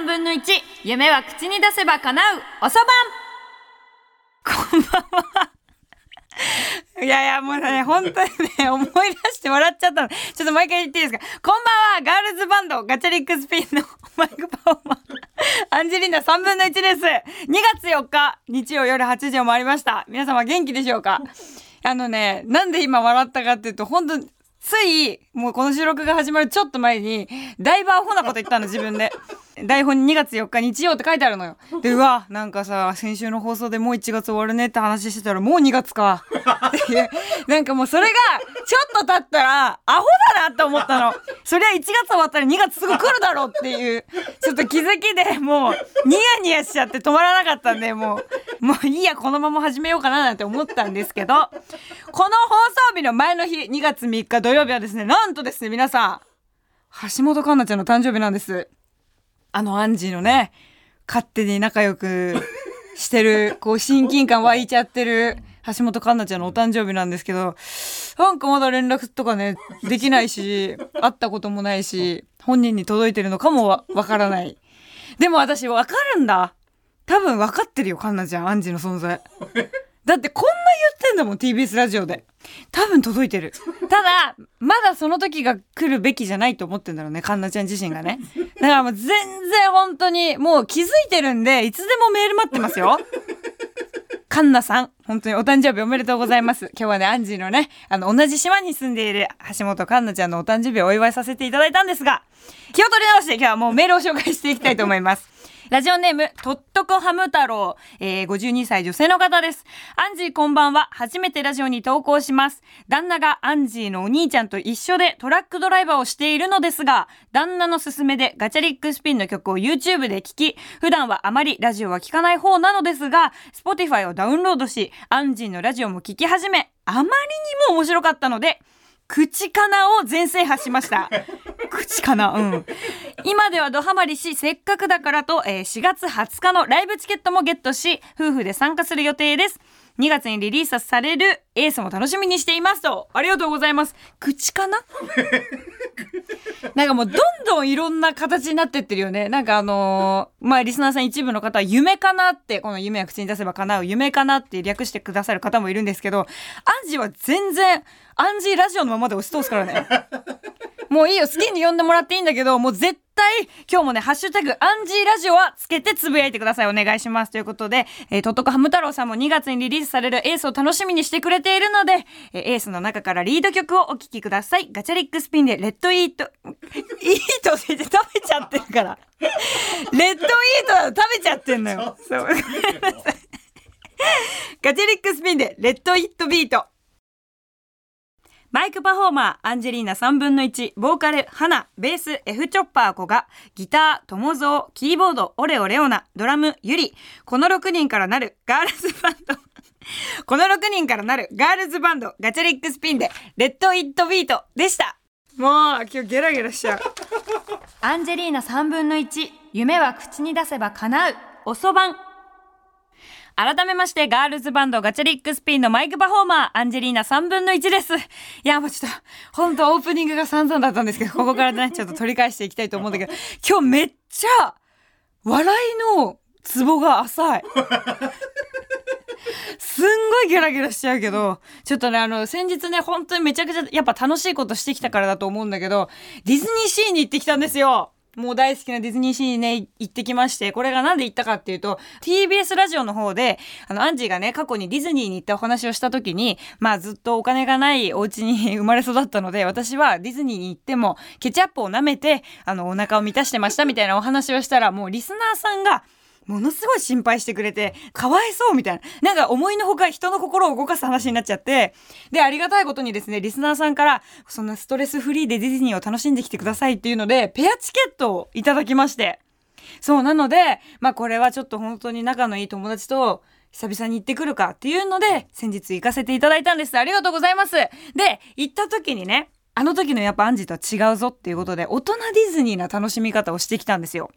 3分の1夢は口に出せば叶うおそばんこんばんはいやいや、もうね、本当にね、思い出して笑っちゃったの。ちょっともう一回言っていいですか？こんばんは、ガールズバンド、ガチャリックスピンのマイクパフォーマー、アンジェリーナ3分の1です。2月4日、日曜夜8時を回りました。皆様元気でしょうか？あのね、なんで今笑ったかっていうと、本当つい、もうこの収録が始まるちょっと前に、だいぶアホなこと言ったの、自分で。台本に2月4日日曜って書いてあるのよ。で、うわ、なんかさ、先週の放送でもう1月終わるねって話してたら、もう2月か。っていう、なんかもうそれが、ちょっと経ったら、アホだなって思ったの。そりゃ1月終わったら2月すぐ来るだろうっていう、ちょっと気づきでもう、ニヤニヤしちゃって止まらなかったんで、もう、もういいや、このまま始めようかななんて思ったんですけど、この放送日の前の日、2月3日土曜日はですね、なんとですね、皆さん、橋本環奈ちゃんの誕生日なんです。あのアンジーのね、勝手に仲良くしてる、こう親近感湧いちゃってる橋本環奈ちゃんのお誕生日なんですけど、なんかまだ連絡とかね、できないし、会ったこともないし、本人に届いてるのかもわわからない。でも私わかるんだ。多分分かってるよ、環奈ちゃん、アンジーの存在。だってこんな言ってんだもん、TBS ラジオで。多分届いてる。ただ、まだその時が来るべきじゃないと思ってんだろうね、カンナちゃん自身がね。だからもう全然本当に、もう気づいてるんで、いつでもメール待ってますよ。カンナさん、本当にお誕生日おめでとうございます。今日はね、アンジーのね、あの、同じ島に住んでいる橋本カンナちゃんのお誕生日をお祝いさせていただいたんですが、気を取り直して今日はもうメールを紹介していきたいと思います。ラジオネーム、とっとこハム太郎、えー、52歳女性の方です。アンジーこんばんは。初めてラジオに投稿します。旦那がアンジーのお兄ちゃんと一緒でトラックドライバーをしているのですが、旦那の勧めでガチャリックスピンの曲を YouTube で聴き、普段はあまりラジオは聴かない方なのですが、Spotify をダウンロードし、アンジーのラジオも聴き始め、あまりにも面白かったので、口かなを全制覇しました。口かなうん。今ではドハマりし、せっかくだからと、えー4月20日のライブチケットもゲットし、夫婦で参加する予定です。2月にリリースされるエースも楽しみにしていますと。ありがとうございます。口かな？なんかもうどんどんいろんな形になってってるよね。なんかあのーまあリスナーさん一部の方は夢かなって、この夢は口に出せば叶う夢かなって略してくださる方もいるんですけど、アンジーは全然、アンジーラジオのままで押し通すからね。もういいよ、好きに呼んでもらっていいんだけど、もう絶対、今日もね、ハッシュタグ、アンジーラジオはつけてつぶやいてください。お願いします。ということで、えー、とっとこハム太郎さんも2月にリリースされるエースを楽しみにしてくれているので、えーエースの中からリード曲をお聴きください。ガチャリックスピンで、レッドイート、イートって言って食べちゃってるから。レッドイート食べちゃってんのよ。ガチャリックスピンで、 Let It Beat。マイクパフォーマー、アンジェリーナ3分の1、ボーカル、ハナ、ベース、F チョッパー コガ、ギター、トモゾー、キーボード、オレオレオナ、ドラム、ユリ、この6人からなるガールズバンド。この6人からなるガールズバンド、ガチャリックスピンで、 Let It Beat でした。もう、今日ゲラゲラしちゃう。アンジェリーナ3分の1、夢は口に出せば叶う、おそばん。改めまして、ガールズバンドガチャリックスピンのマイクパフォーマー、アンジェリーナ3分の1です。いや、もうちょっと、本当オープニングが散々だったんですけど、ここからね、ちょっと取り返していきたいと思うんだけど、今日めっちゃ、笑いのツボが浅い。すんごいゲラゲラしちゃうけど、ちょっとね、あの、先日ね、本当にめちゃくちゃ、やっぱ楽しいことしてきたからだと思うんだけど、ディズニーシーに行ってきたんですよ。もう大好きなディズニーシーにね、行ってきまして、これがなんで行ったかっていうと、TBS ラジオの方で、あの、アンジーがね、過去にディズニーに行ったお話をした時に、まあずっとお金がないお家に生まれ育ったので、私はディズニーに行っても、ケチャップを舐めて、あの、お腹を満たしてましたみたいなお話をしたら、もうリスナーさんが、ものすごい心配してくれて、かわいそうみたいな。なんか思いのほか人の心を動かす話になっちゃって、で、ありがたいことにですね、リスナーさんから、そんなストレスフリーでディズニーを楽しんできてくださいっていうので、ペアチケットをいただきまして。そう、なので、まあこれはちょっと本当に仲のいい友達と、久々に行ってくるかっていうので、先日行かせていただいたんです。ありがとうございます。で、行った時にね、あの時のやっぱアンジーとは違うぞっていうことで、大人ディズニーな楽しみ方をしてきたんですよ。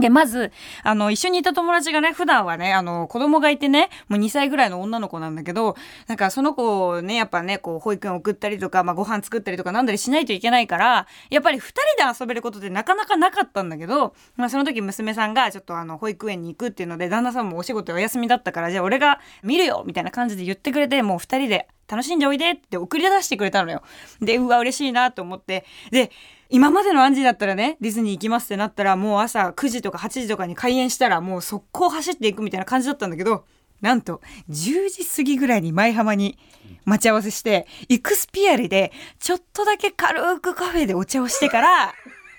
で、まず、あの、一緒にいた友達がね、普段はね、あの、子供がいてね、もう2歳ぐらいの女の子なんだけど、なんかその子をね、やっぱね、こう、保育園送ったりとか、まあ、ご飯作ったりとかなんだりしないといけないから、やっぱり2人で遊べることってなかなかなかったんだけど、まあ、その時娘さんがちょっとあの、保育園に行くっていうので、旦那さんもお仕事お休みだったから、じゃあ俺が見るよみたいな感じで言ってくれて、もう2人で楽しんでおいでって送り出してくれたのよ。で、うわ、嬉しいなと思って。で、今までのアンジーだったらね、ディズニー行きますってなったら、もう朝9時とか8時とかに開園したら、もう速攻走っていくみたいな感じだったんだけど、なんと、10時過ぎぐらいに舞浜に待ち合わせして、イクスピアリで、ちょっとだけ軽くカフェでお茶をしてから、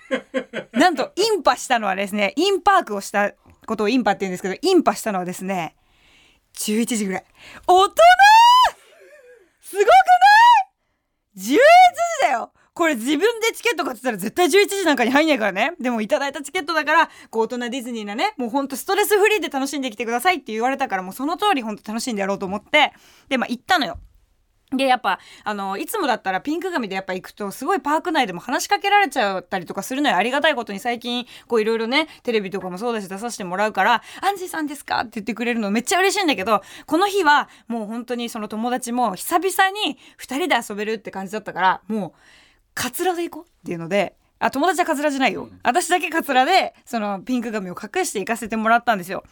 なんと、インパしたのはですね、インパークをしたことをインパって言うんですけど、インパしたのはですね、11時ぐらい。大人すごくない ?11 時だよこれ自分でチケット買ってたら絶対11時なんかに入んないからね。でもいただいたチケットだから、こう大人ディズニーなね、もうほんとストレスフリーで楽しんできてくださいって言われたから、もうその通りほんと楽しんでやろうと思って、で、まあ行ったのよ。で、やっぱ、あの、いつもだったらピンク髪でやっぱ行くと、すごいパーク内でも話しかけられちゃったりとかするのよ。ありがたいことに最近、こういろいろね、テレビとかもそうだし出させてもらうから、アンジーさんですか？って言ってくれるのめっちゃ嬉しいんだけど、この日はもう本当にその友達も久々に2人で遊べるって感じだったから、もう、カツラで行こうっていうので、あ、友達はカツラじゃないよ。私だけカツラで、そのピンク髪を隠して行かせてもらったんですよ。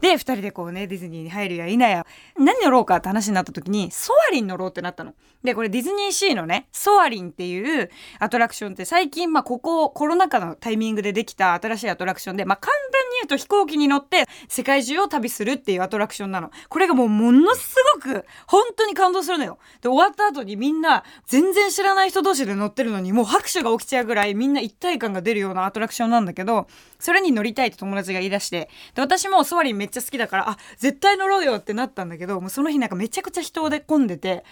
で、二人でこうね、ディズニーに入るや否や、何乗ろうかって話になった時に、ソアリン乗ろうってなったの。で、これディズニーシーのね、ソアリンっていうアトラクションって最近、まあ、ここコロナ禍のタイミングでできた新しいアトラクションで、まあ、簡単に言うと飛行機に乗って世界中を旅するっていうアトラクションなの。これがもうものすごく、本当に感動するのよ。で、終わった後にみんな、全然知らない人同士で乗ってるのに、もう拍手が起きちゃうぐらいみんな一体感が出るようなアトラクションなんだけど、それに乗りたいって友達が言い出して、で、私もソアリンめっちゃ好きだから、あ、絶対乗ろうよってなったんだけど、もうその日なんかめちゃくちゃ人で混んでて、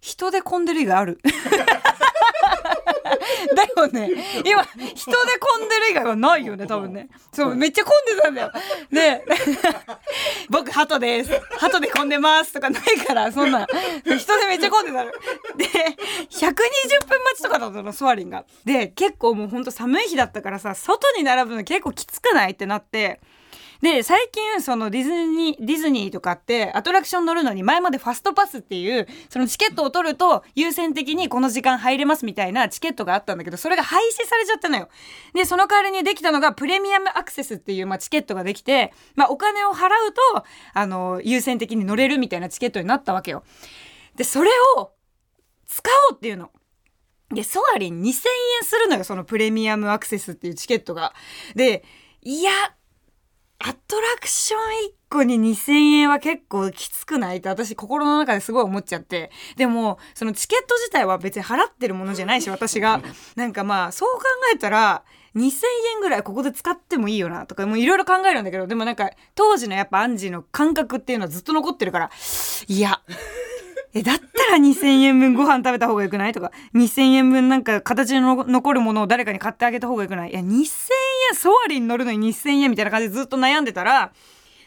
人で混んでる以外ある だよね。今人で混んでる以外はないよね多分ね。そうめっちゃ混んでたんだよ。で 僕鳩です。鳩で混んでますとかないからそんな。人でめっちゃ混んでたの。で120分待ちとかだったのソアリンが。で結構もうほんと寒い日だったからさ外に並ぶの結構きつくないってなってで、最近、そのディズニー、ディズニーとかってアトラクション乗るのに前までファストパスっていう、そのチケットを取ると優先的にこの時間入れますみたいなチケットがあったんだけど、それが廃止されちゃったのよ。で、その代わりにできたのがプレミアムアクセスっていう、まあ、チケットができて、まあ、お金を払うと、あの、優先的に乗れるみたいなチケットになったわけよ。で、それを使おうっていうの。で、ソアリン2000円するのよ、そのプレミアムアクセスっていうチケットが。で、いや、アトラクション1個に2000円は結構きつくないって私心の中ですごい思っちゃって。でも、そのチケット自体は別に払ってるものじゃないし、私が。なんかまあ、そう考えたら、2000円ぐらいここで使ってもいいよなとか、もういろいろ考えるんだけど、でもなんか、当時のやっぱアンジーの感覚っていうのはずっと残ってるから、いや、え、だったら2000円分ご飯食べた方がよくないとか、2000円分なんか形の残るものを誰かに買ってあげた方がよくない？いや、2000円、ソアリン乗るのに2000円みたいな感じでずっと悩んでたら、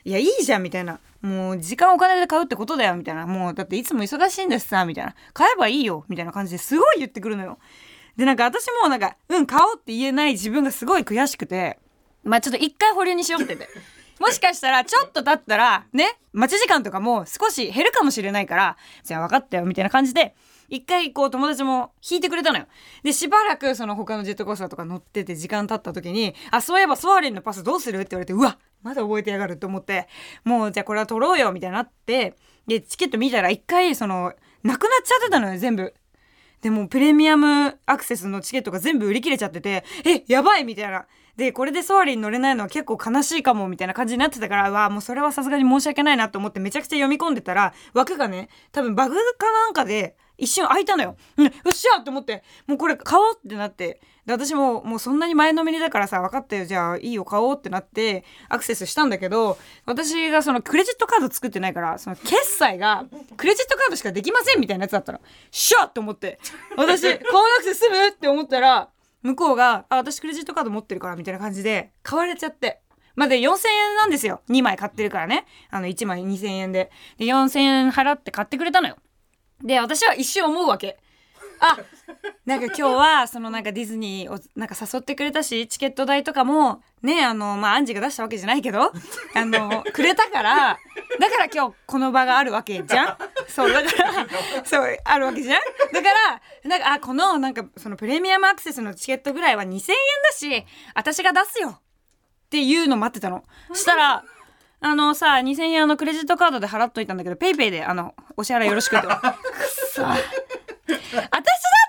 いや、いいじゃんみたいな。もう、時間お金で買うってことだよみたいな。もう、だっていつも忙しいんですさ、みたいな。買えばいいよみたいな感じですごい言ってくるのよ。で、なんか私もなんか、うん、買おうって言えない自分がすごい悔しくて、まあちょっと一回保留にしようってて。もしかしたらちょっと経ったらね待ち時間とかも少し減るかもしれないからじゃあ分かったよみたいな感じで一回こう友達も引いてくれたのよ。で、しばらくその他のジェットコースターとか乗ってて時間経った時に、あ、そういえばソアリンのパスどうするって言われて、うわまだ覚えてやがると思って、もうじゃあこれは取ろうよみたいになって、で、チケット見たら一回その、なくなっちゃってたのよ、全部。でもプレミアムアクセスのチケットが全部売り切れちゃってて、え、やばいみたいな。で、これでソアリン乗れないのは結構悲しいかもみたいな感じになってたから、わあ、もうそれはさすがに申し訳ないなと思ってめちゃくちゃ読み込んでたら、枠がね、多分バグかなんかで一瞬開いたのよ。うん、よっしゃと思って、もうこれ買おうってなって、で、私ももうそんなに前のめりだからさ、分かったよ、じゃあいいよ、買おうってなって、アクセスしたんだけど、私がそのクレジットカード作ってないから、その決済がクレジットカードしかできませんみたいなやつだったの。しゃって思って、私、買わなくて済むって思ったら、向こうが、あ、私クレジットカード持ってるから、みたいな感じで、買われちゃって。まあ、で、4000円なんですよ。2枚買ってるからね。あの、1枚2000円で。で、4000円払って買ってくれたのよ。で、私は一瞬思うわけ。あなんか今日はそのなんかディズニーをなんか誘ってくれたしチケット代とかもねあのまあアンジが出したわけじゃないけどあのくれたからだから今日この場があるわけじゃんそうだから そうあるわけじゃん。だからなんかあこのなんかそのプレミアムアクセスのチケットぐらいは2000円だし私が出すよ。っていうの待ってたの。したらあのさ2000円あのクレジットカードで払っといたんだけどペイペイであのお支払いよろしくって くっそ。私だっ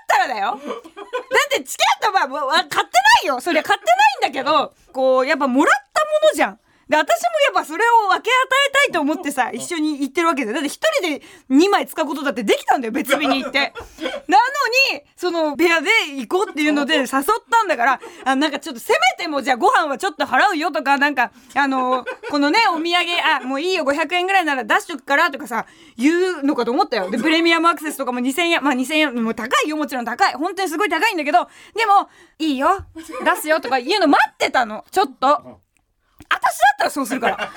たらだよ。だってチケットは買ってないよ。そりゃ買ってないんだけどこうやっぱもらったものじゃんで私もやっぱそれを分け与えたいと思ってさ一緒に行ってるわけでだって一人で2枚使うことだってできたんだよ別日に行って。なのにその部屋で行こうっていうので誘ったんだからあなんかちょっとせめてもじゃあご飯はちょっと払うよとかなんかあのこのねお土産あもういいよ500円ぐらいなら出しとくからとかさ言うのかと思ったよ。でプレミアムアクセスとかも2000円まあ2000円もう高いよもちろん高い。本当にすごい高いんだけどでもいいよ出すよとか言うの待ってたの。ちょっと。私だったらそうするから。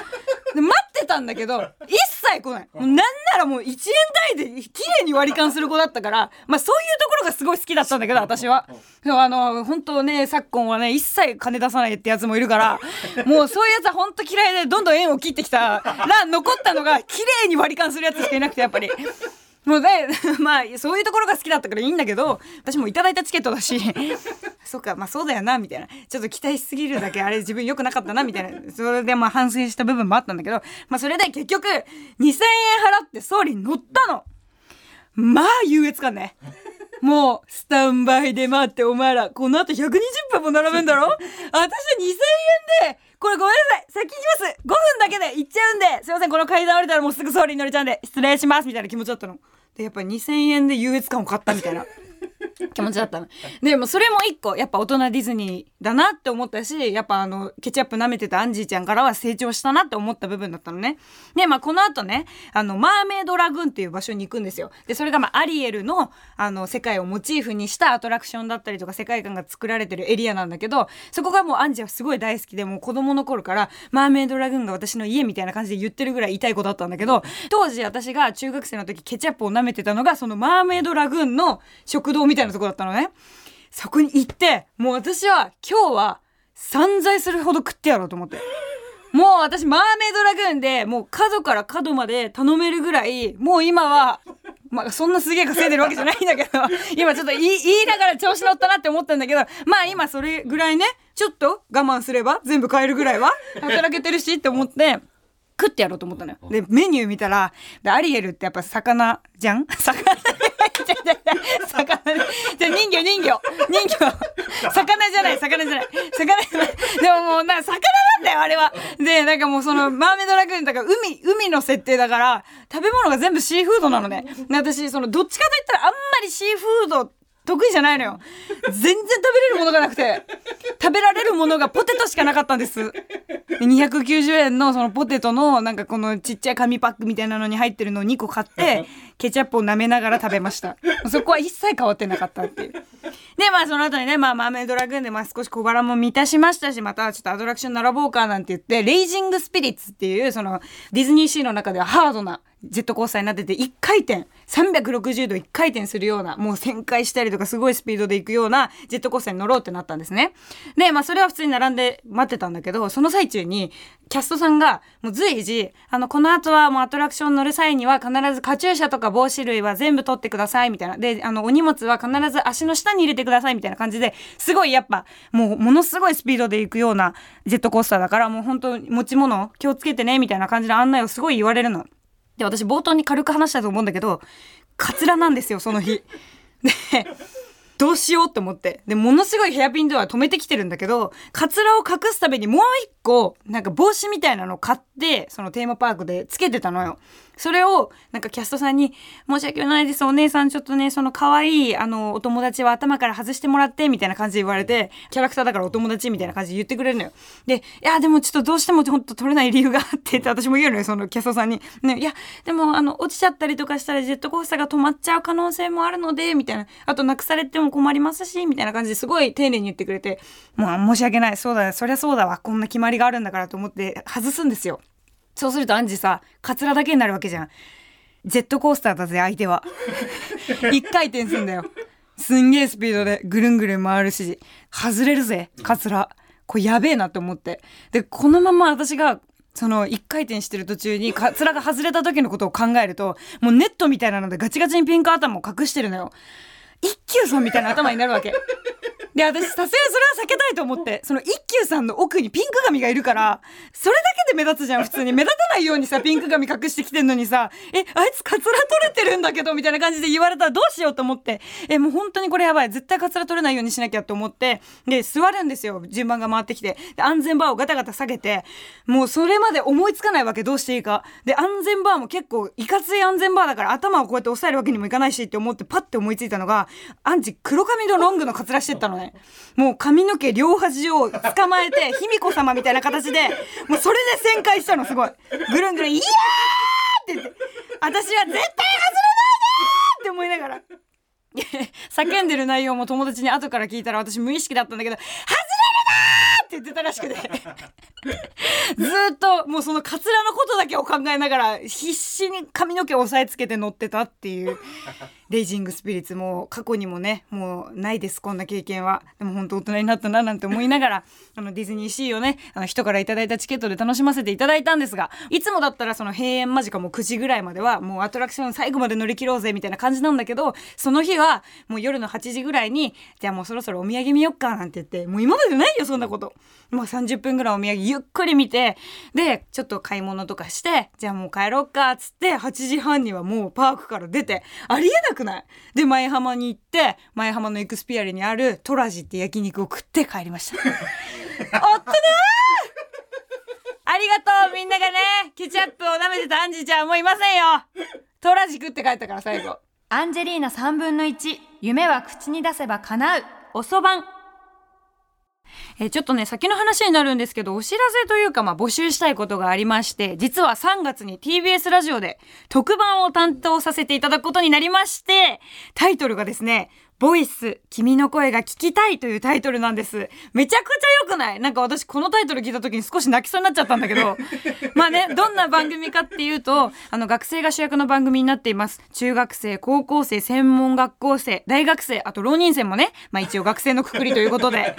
で待ってたんだけど、一切来ない。もうなんならもう1円単位で綺麗に割り勘する子だったから、まあそういうところがすごい好きだったんだけど、私は。あの、本当ね、昨今はね、一切金出さないってやつもいるから、もうそういうやつは本当嫌いで、どんどん縁を切ってきたら、残ったのが綺麗に割り勘するやつしかいなくて、やっぱり。もうね、まあ、そういうところが好きだったからいいんだけど、私もいただいたチケットだし、そっか、まあそうだよな、みたいな。ちょっと期待しすぎるだけ、あれ自分良くなかったな、みたいな。それでまあ反省した部分もあったんだけど、まあそれで結局、2000円払って総理に乗ったの。まあ優越感ね。もう、スタンバイで待って、お前ら、この後120分も並ぶんだろ私は2000円で、これごめんなさい。先行きます。5分だけで行っちゃうんで、すいません、この階段降りたらもうすぐ総理に乗れちゃうんで、失礼します、みたいな気持ちだったの。で、やっぱ2000円で優越感を買ったみたいな。気持ちだったの。でもそれも一個、やっぱ大人ディズニーだなって思ったし、やっぱあの、ケチャップ舐めてたアンジーちゃんからは成長したなって思った部分だったのね。で、まあこの後ね、あの、マーメイドラグーンっていう場所に行くんですよ。で、それがまあアリエルの、あの、世界をモチーフにしたアトラクションだったりとか世界観が作られてるエリアなんだけど、そこがもうアンジーはすごい大好きで、もう子供の頃から、マーメイドラグーンが私の家みたいな感じで言ってるぐらい痛い子だったんだけど、当時私が中学生の時ケチャップを舐めてたのが、そのマーメイドラグーンの食堂みたいなとこだったのね。そこに行って、もう私は今日は散財するほど食ってやろうと思って。もう私マーメイドラグーンでもう角から角まで頼めるぐらい、もう今は、まあそんなすげえ稼いでるわけじゃないんだけど、今ちょっと言い言いながら調子乗ったなって思ったんだけど、まあ今それぐらいね、ちょっと我慢すれば全部買えるぐらいは働けてるしって思って、食ってやろうと思ったのよ。で、メニュー見たら、でアリエルってやっぱ魚じゃん？魚魚じゃ人魚人魚人魚。魚じゃない魚じゃない魚じゃないでももうな魚なんだよあれはでなんかもうそのマーメイドラグーンだから海海の設定だから食べ物が全部シーフードなのね私そのどっちかといったらあんまりシーフード得意じゃないのよ。全然食べれるものがなくて。食べられるものがポテトしかなかったんです。290円のそのポテトのなんかこのちっちゃい紙パックみたいなのに入ってるのを2個買ってケチャップを舐めながら食べました。そこは一切変わってなかったっていう。でまあその後にね、まあ、マーメイドラグーンでまあ少し小腹も満たしましたしまたちょっとアトラクション並ぼうかなんて言ってレイジングスピリッツっていうそのディズニーシーの中ではハードなジェットコースターになってて1回転360度1回転するようなもう旋回したりとかすごいスピードで行くようなジェットコースターに乗ろうってなったんですねでまあそれは普通に並んで待ってたんだけどその最中にキャストさんがもう随時あのこの後はもうアトラクション乗る際には必ずカチューシャとか帽子類は全部取ってくださいみたいなであのお荷物は必ず足の下に入れてくださいみたいな感じですごいやっぱもうものすごいスピードで行くようなジェットコースターだからもう本当持ち物気をつけてねみたいな感じの案内をすごい言われるの。で、私冒頭に軽く話したと思うんだけど、カツラなんですよ、その日。で、どうしようって思って。で、ものすごいヘアピンドア止めてきてるんだけど、カツラを隠すためにもう一個、なんか帽子みたいなのを買って、そのテーマパークでつけてたのよ。それを、なんかキャストさんに、申し訳ないです、お姉さんちょっとね、その可愛い、あの、お友達は頭から外してもらって、みたいな感じで言われて、キャラクターだからお友達みたいな感じで言ってくれるのよ。で、いや、でもちょっとどうしても本当取れない理由があってって私も言うのよ、そのキャストさんに。ね、いや、でもあの、落ちちゃったりとかしたらジェットコースターが止まっちゃう可能性もあるので、みたいな。あと、なくされても困りますし、みたいな感じですごい丁寧に言ってくれて、もう申し訳ない、そうだ、そりゃそうだわ、こんな決まりがあるんだからと思って外すんですよ。そうするとアンジさ、カツラだけになるわけじゃん。ジェットコースターだぜ、相手は。一回転すんだよ。すんげえスピードでぐるんぐるん回るし、外れるぜ、カツラ。これやべえなって思って。で、このまま私がその一回転してる途中にカツラが外れた時のことを考えるともうネットみたいなのでガチガチにピンク頭を隠してるのよ一休さんみたいな頭になるわけで、私、さすがにそれは避けたいと思って、その一休さんの奥にピンク髪がいるから、それだけで目立つじゃん、普通に。目立たないようにさ、ピンク髪隠してきてんのにさ、え、あいつカツラ取れてるんだけど、みたいな感じで言われたらどうしようと思って、え、もう本当にこれやばい。絶対カツラ取れないようにしなきゃと思って、で、座るんですよ。順番が回ってきて。で、安全バーをガタガタ下げて、もうそれまで思いつかないわけ、どうしていいか。で、安全バーも結構、いかつい安全バーだから頭をこうやって押さえるわけにもいかないしって思って、パッて思いついたのが、アンチ黒髪のロングのカツラしてったのね。もう髪の毛両端を捕まえて、卑弥呼様みたいな形で、もうそれで旋回したの、すごい。ぐるんぐるん、イヤーって言って、私は絶対外れないでって思いながら。叫んでる内容も友達に後から聞いたら私無意識だったんだけど、外れるなーって言ってたらしくて。ずっともうそのカツラのことだけを考えながら必死に髪の毛を押さえつけて乗ってたっていうレイジングスピリッツも過去にもねもうないですこんな経験は。でも本当大人になったななんて思いながら あのディズニーシーをねあの人からいただいたチケットで楽しませていただいたんですがいつもだったらその閉園間近もう9時ぐらいまではもうアトラクション最後まで乗り切ろうぜみたいな感じなんだけどその日はもう夜の8時ぐらいにじゃあもうそろそろお土産見よっかなんて言ってもう今までないよそんなこと。もう30分ぐらいお土産ゆっくり見てでちょっと買い物とかしてじゃあもう帰ろっかっつって8時半にはもうパークから出てありえなくない。で前浜に行って前浜のエクスピアリにあるトラジって焼肉を食って帰りました。おっとなありがとうみんながね。ケチャップを舐めてたアンジーちゃんもういませんよ。トラジ食って帰ったから最後。アンジェリーナ3分の1夢は口に出せば叶う。おそばんえちょっとね、先の話になるんですけど、お知らせというか、まあ、募集したいことがありまして、実は3月に TBS ラジオで特番を担当させていただくことになりまして、タイトルがですね、ボイス、君の声が聞きたいというタイトルなんです。めちゃくちゃ良くない？なんか私このタイトル聞いた時に少し泣きそうになっちゃったんだけど。まあね、どんな番組かっていうと、あの学生が主役の番組になっています。中学生、高校生、専門学校生、大学生、あと浪人生もね、まあ一応学生のくくりということで。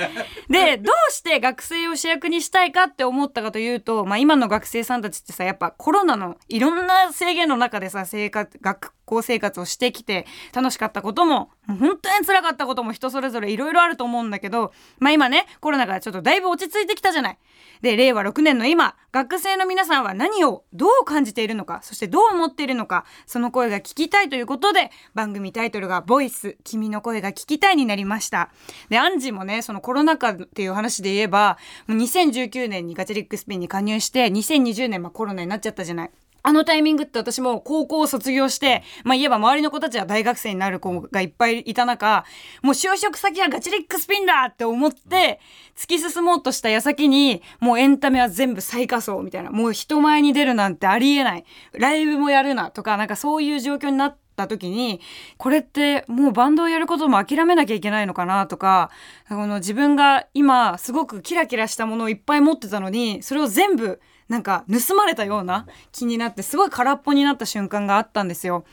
で、どうして学生を主役にしたいかって思ったかというと、まあ今の学生さんたちってさ、やっぱコロナのいろんな制限の中でさ、生活、学校生活をしてきて楽しかったことも本当に辛かったことも人それぞれいろいろあると思うんだけどまあ今ねコロナがちょっとだいぶ落ち着いてきたじゃない。で令和6年の今学生の皆さんは何をどう感じているのかそしてどう思っているのかその声が聞きたいということで番組タイトルが「ボイス君の声が聞きたい」になりましたでアンジーもねそのコロナ禍っていう話で言えば2019年にガチリックスピンに加入して2020年まあコロナになっちゃったじゃないあのタイミングって私も高校を卒業して、まあ言えば周りの子たちは大学生になる子がいっぱいいた中、もう就職先はガチリックスピンだって思って、突き進もうとした矢先に、もうエンタメは全部最下層みたいな、もう人前に出るなんてありえない。ライブもやるなとか、なんかそういう状況になって、た時にこれってもうバンドをやることも諦めなきゃいけないのかなとかこの自分が今すごくキラキラしたものをいっぱい持ってたのにそれを全部なんか盗まれたような気になってすごい空っぽになった瞬間があったんですよ。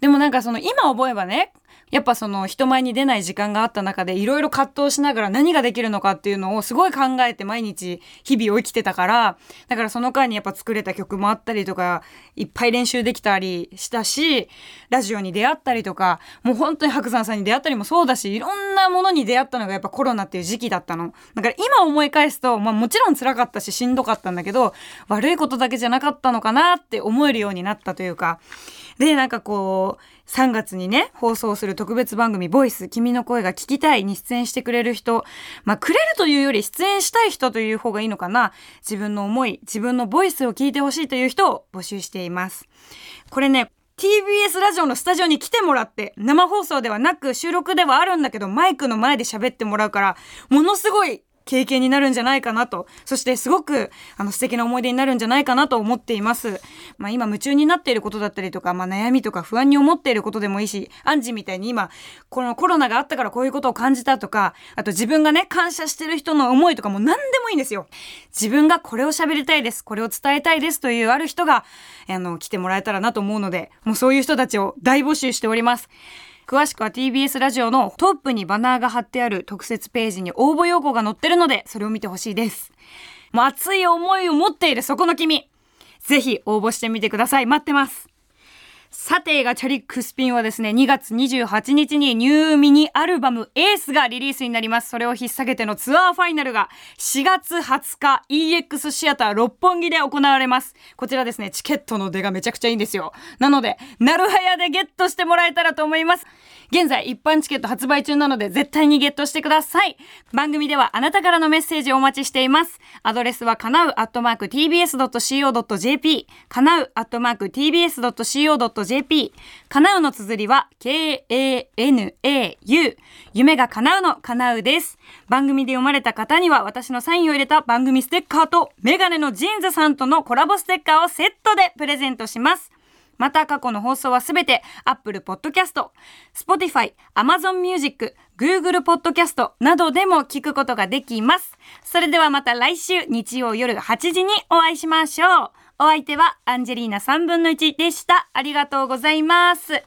でもなんかその今思えばねやっぱその人前に出ない時間があった中でいろいろ葛藤しながら何ができるのかっていうのをすごい考えて毎日日々を生きてたからだからその間にやっぱ作れた曲もあったりとかいっぱい練習できたりしたしラジオに出会ったりとかもう本当に白山さんに出会ったりもそうだしいろんなものに出会ったのがやっぱコロナっていう時期だったの。だから今思い返すと、まあ、もちろん辛かったししんどかったんだけど悪いことだけじゃなかったのかなって思えるようになったというかでなんかこう3月にね、放送する特別番組、ボイス、君の声が聞きたいに出演してくれる人、まあ、くれるというより出演したい人という方がいいのかな。自分の思い、自分のボイスを聞いてほしいという人を募集しています。これね、TBS ラジオのスタジオに来てもらって、生放送ではなく収録ではあるんだけど、マイクの前で喋ってもらうから、ものすごい経験になるんじゃないかなと、そしてすごくあの素敵な思い出になるんじゃないかなと思っています。まあ今夢中になっていることだったりとか、まあ悩みとか不安に思っていることでもいいし、アンジみたいに今、このコロナがあったからこういうことを感じたとか、あと自分がね、感謝してる人の思いとかも何でもいいんですよ。自分がこれを喋りたいです、これを伝えたいですというある人が、あの、来てもらえたらなと思うので、もうそういう人たちを大募集しております。詳しくは TBS ラジオのトップにバナーが貼ってある特設ページに応募要項が載ってるので、それを見てほしいです。熱い思いを持っているそこの君。ぜひ応募してみてください。待ってます。さて、ガチャリックスピンはですね、2月28日にニューミニアルバムエースがリリースになります。それを引っ提げてのツアーファイナルが4月20日 EX シアター六本木で行われます。こちらですね、チケットの出がめちゃくちゃいいんですよ。なので、なるはやでゲットしてもらえたらと思います。現在一般チケット発売中なので絶対にゲットしてください。番組ではあなたからのメッセージをお待ちしています。アドレスはかなうアットマーク tbs.co.jp かなうアットマーク tbs.co.jp かなうの綴りは k-a-n-a-u 夢が叶うのかなうです。番組で読まれた方には私のサインを入れた番組ステッカーとメガネの JINS さんとのコラボステッカーをセットでプレゼントします。また過去の放送はすべて Apple Podcast、Spotify、Amazon Music、Google Podcast などでも聞くことができます。それではまた来週日曜夜8時にお会いしましょう。お相手はアンジェリーナ3分の1でした。ありがとうございます。